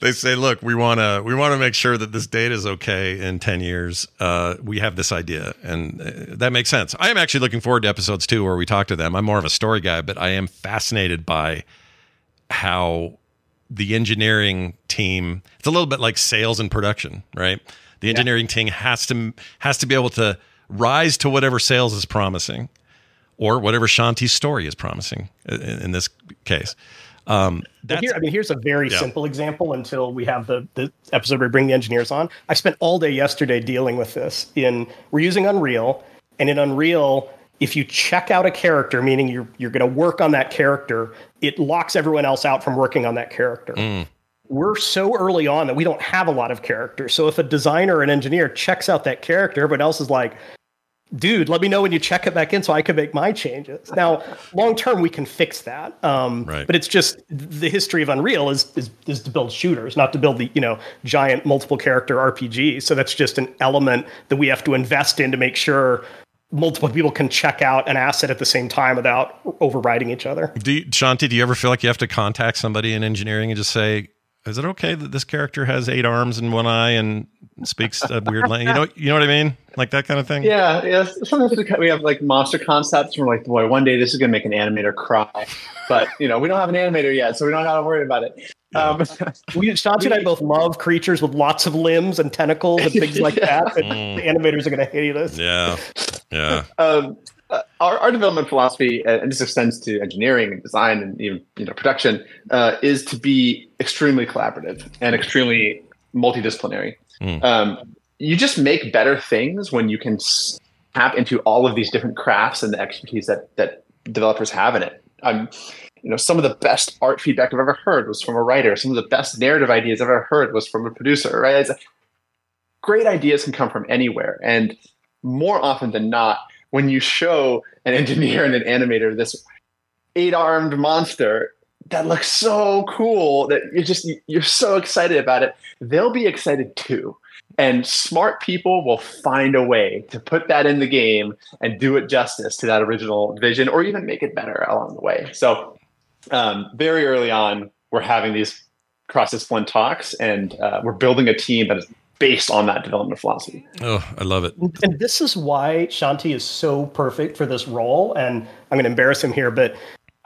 B: they say, look, we want to we want to make sure that this data is okay in ten years. Uh, we have this idea, and uh, that makes sense. I am actually looking forward to episodes two where we talk to them. I'm more of a story guy, but I am fascinated by how the engineering team. It's a little bit like sales and production, right? The engineering yeah. team has to has to be able to rise to whatever sales is promising, or whatever Shanti's story is promising. In, in this case, um,
C: that's, here, I mean, here's a very yeah. simple example. Until we have the the episode where we bring the engineers on, I spent all day yesterday dealing with this. In we're using Unreal, and in Unreal, if you check out a character, meaning you're you're going to work on that character, it locks everyone else out from working on that character. Mm we're so early on that we don't have a lot of characters. So if a designer or an engineer checks out that character, everyone else is like, dude, let me know when you check it back in so I can make my changes. Now, long term, we can fix that. Um, right. But it's just the history of Unreal is, is, is to build shooters, not to build the you know giant multiple character RPG. So that's just an element that we have to invest in to make sure multiple people can check out an asset at the same time without overriding each other.
B: Do you, Shanti, do you ever feel like you have to contact somebody in engineering and just say, is it okay that this character has eight arms and one eye and speaks a weird language? You know, you know what I mean? Like that kind of thing.
D: Yeah, yeah. Sometimes we have like monster concepts. And we're like, boy, one day this is gonna make an animator cry, but you know, we don't have an animator yet, so we don't have to worry about it. Yeah. Um, <laughs>
C: we, Shanti and I both love creatures with lots of limbs and tentacles and things like <laughs> that. mm. The animators are gonna hate us.
B: Yeah, yeah. Um,
D: our, our development philosophy, uh, and this extends to engineering and design and even you know production, uh, is to be extremely collaborative and extremely multidisciplinary. Mm. Um, you just make better things when you can tap into all of these different crafts and the expertise that that developers have in it. Um, you know, some of the best art feedback I've ever heard was from a writer. Some of the best narrative ideas I've ever heard was from a producer. Right? Great ideas can come from anywhere, and more often than not, when you show an engineer and an animator this eight-armed monster that looks so cool that you're just you're so excited about it, they'll be excited too. And smart people will find a way to put that in the game and do it justice to that original vision or even make it better along the way. So, um, very early on, we're having these cross discipline talks and uh, we're building a team that is based on that development philosophy.
B: Oh, I love it.
C: And this is why Shanti is so perfect for this role. And I'm going to embarrass him here, but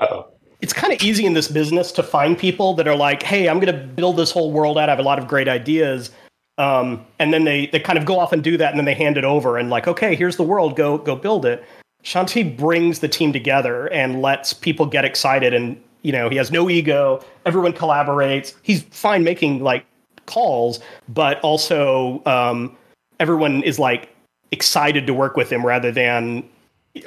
C: Uh-oh. it's kind of easy in this business to find people that are like, hey, I'm going to build this whole world out. I have a lot of great ideas. Um, and then they they kind of go off and do that, and then they hand it over and like, okay, here's the world, go go build it. Shanti brings the team together and lets people get excited, and you know he has no ego. Everyone collaborates. He's fine making like calls, but also um, everyone is like excited to work with him rather than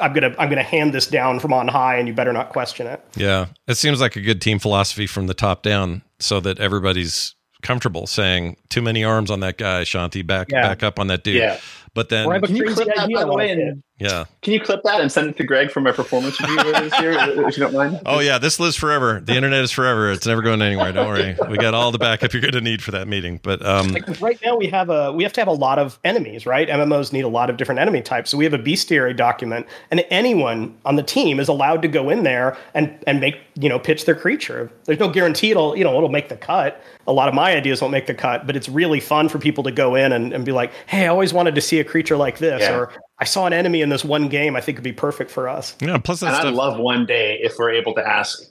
C: I'm gonna I'm gonna hand this down from on high, and you better not question it.
B: Yeah, it seems like a good team philosophy from the top down, so that everybody's comfortable saying too many arms on that guy, Shanti. Back yeah. back up on that dude. Yeah. But then
D: can you clip that by the way? And,
B: yeah.
D: Can you clip that and send it to Greg for my performance review this year, <laughs> if you don't mind?
B: Oh yeah, this lives forever. The internet is forever. It's never going anywhere. Don't worry. We got all the backup you're going to need for that meeting. But um,
C: like right now we have a we have to have a lot of enemies, right? MMOs need a lot of different enemy types. So we have a bestiary document, and anyone on the team is allowed to go in there and and make you know pitch their creature. There's no guarantee it'll you know it'll make the cut. A lot of my ideas won't make the cut, but it's really fun for people to go in and, and be like, hey, I always wanted to see a creature like this yeah. or I saw an enemy in this one game. I think would be perfect for us.
B: Yeah. Plus,
D: and
B: stuff-
D: I'd love one day if we're able to ask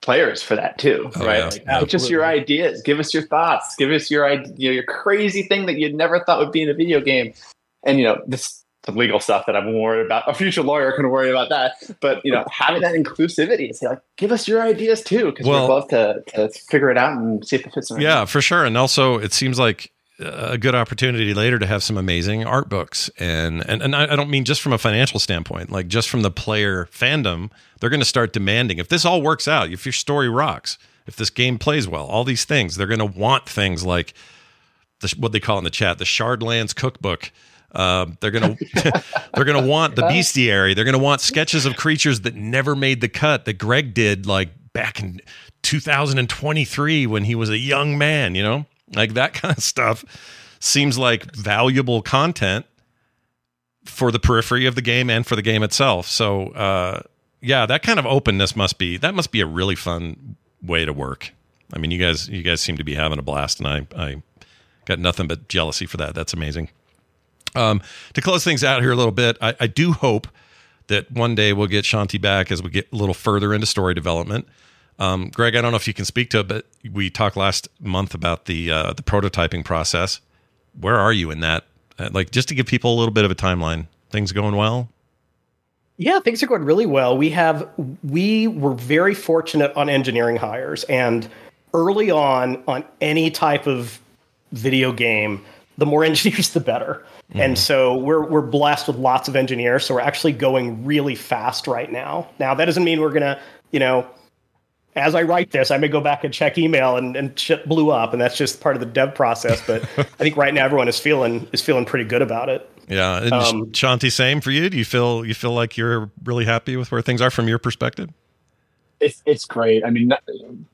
D: players for that too, oh, right? Yeah. Like, oh, just your ideas. Give us your thoughts. Give us your idea, you know, your crazy thing that you'd never thought would be in a video game. And you know, this the legal stuff that I'm worried about. A future lawyer can worry about that, but you know, having that inclusivity, say like, give us your ideas too, because well, we'd love to to figure it out and see if it fits.
B: In yeah, for sure. And also, it seems like a good opportunity later to have some amazing art books. And and, and I, don't mean just from a financial standpoint like just from the player fandom they're going to start demanding if this all works out if your story rocks if this game plays well all these things they're going to want things like the, what they call in the chat the shardlands cookbook. Uh, they're gonna <laughs> they're gonna want the bestiary. They're gonna want sketches of creatures that never made the cut that greg did like back in 2023 when he was a young man you know like that <laughs> kind of stuff seems like valuable content for the periphery of the game and for the game itself. So, uh, yeah, that kind of openness must be that must be a really fun way to work. I mean, you guys you guys seem to be having a blast, and I I got nothing but jealousy for that. That's amazing. Um, to close things out here a little bit, I, I do hope that one day we'll get Shanti back as we get a little further into story development. Um, Greg, I don't know if you can speak to it, but we talked last month about the uh, the prototyping process. Where are you in that? Uh, like, just to give people a little bit of a timeline. Things going well?
C: Yeah, things are going really well. We have we were very fortunate on engineering hires, and early on on any type of video game, the more <laughs> engineers, the better. Mm-hmm. And so we're we're blessed with lots of engineers. So we're actually going really fast right now. Now that doesn't mean we're gonna, you know, as I write this, I may go back and check email and, and shit blew up, and that's just part of the dev process. But <laughs> I think right now everyone is feeling is feeling pretty good about it.
B: Yeah, and um, Shanti, same for you. Do you feel you feel like you're really happy with where things are from your perspective?
D: It's it's great. I mean,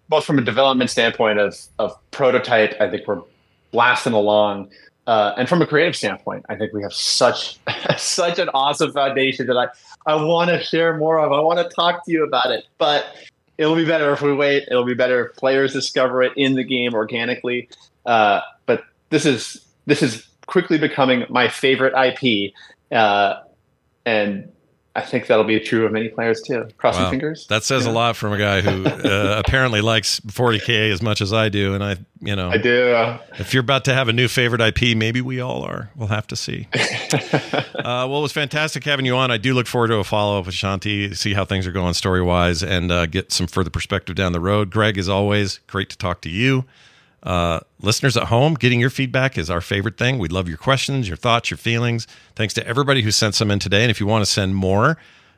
D: both from a development standpoint of of prototype, I think we're blasting along. Uh, and from a creative standpoint, I think we have such <laughs> such an awesome foundation that I, I want to share more of. I want to talk to you about it, but it'll be better if we wait. It'll be better if players discover it in the game organically. Uh, but this is this is quickly becoming my favorite IP, uh, and I think that'll be true of many players too. Crossing
B: Wow.
D: fingers.
B: That says a lot from a guy who <laughs> uh, apparently likes 40k as much as I do, and I, you know,
D: I do.
B: if you're about to have a new favorite IP, maybe we all are. We'll have to see. <laughs> uh, well, it was fantastic having you on. I do look forward to a follow up with Shanti, see how things are going story wise, and uh, get some further perspective down the road. Greg, as always, great to talk to you. Uh, listeners at home, getting your feedback is our favorite thing. We love your questions, your thoughts, your feelings. Thanks to everybody who sent some in today. And if you want to send more,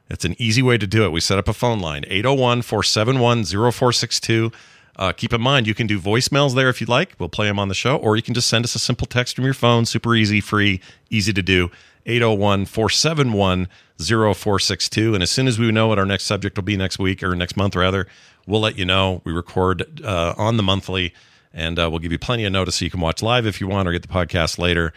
B: it's an easy way to do it. We set up a phone line 801 471 0462. Uh, keep in mind, you can do voicemails there if you'd like. We'll play them on the show, or you can just send us a simple text from your phone. Super easy, free, easy to do. 801 471 0462. And as soon as we know what our next subject will be next week or next month, rather, we'll let you know. We record uh, on the monthly, and uh, we'll give you plenty of notice so you can watch live if you want or get the podcast later.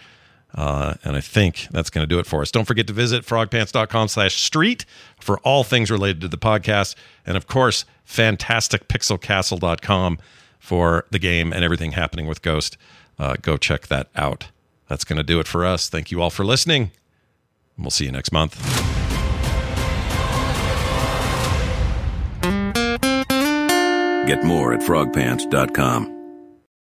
B: Uh, and I think that's going to do it for us. Don't forget to visit frogpants.com slash street for all things related to the podcast. And of course, fantasticpixelcastle.com for the game and everything happening with Ghost. Uh, go check that out. That's going to do it for us. Thank you all for listening. We'll see you next month.
E: Get more at frogpants.com.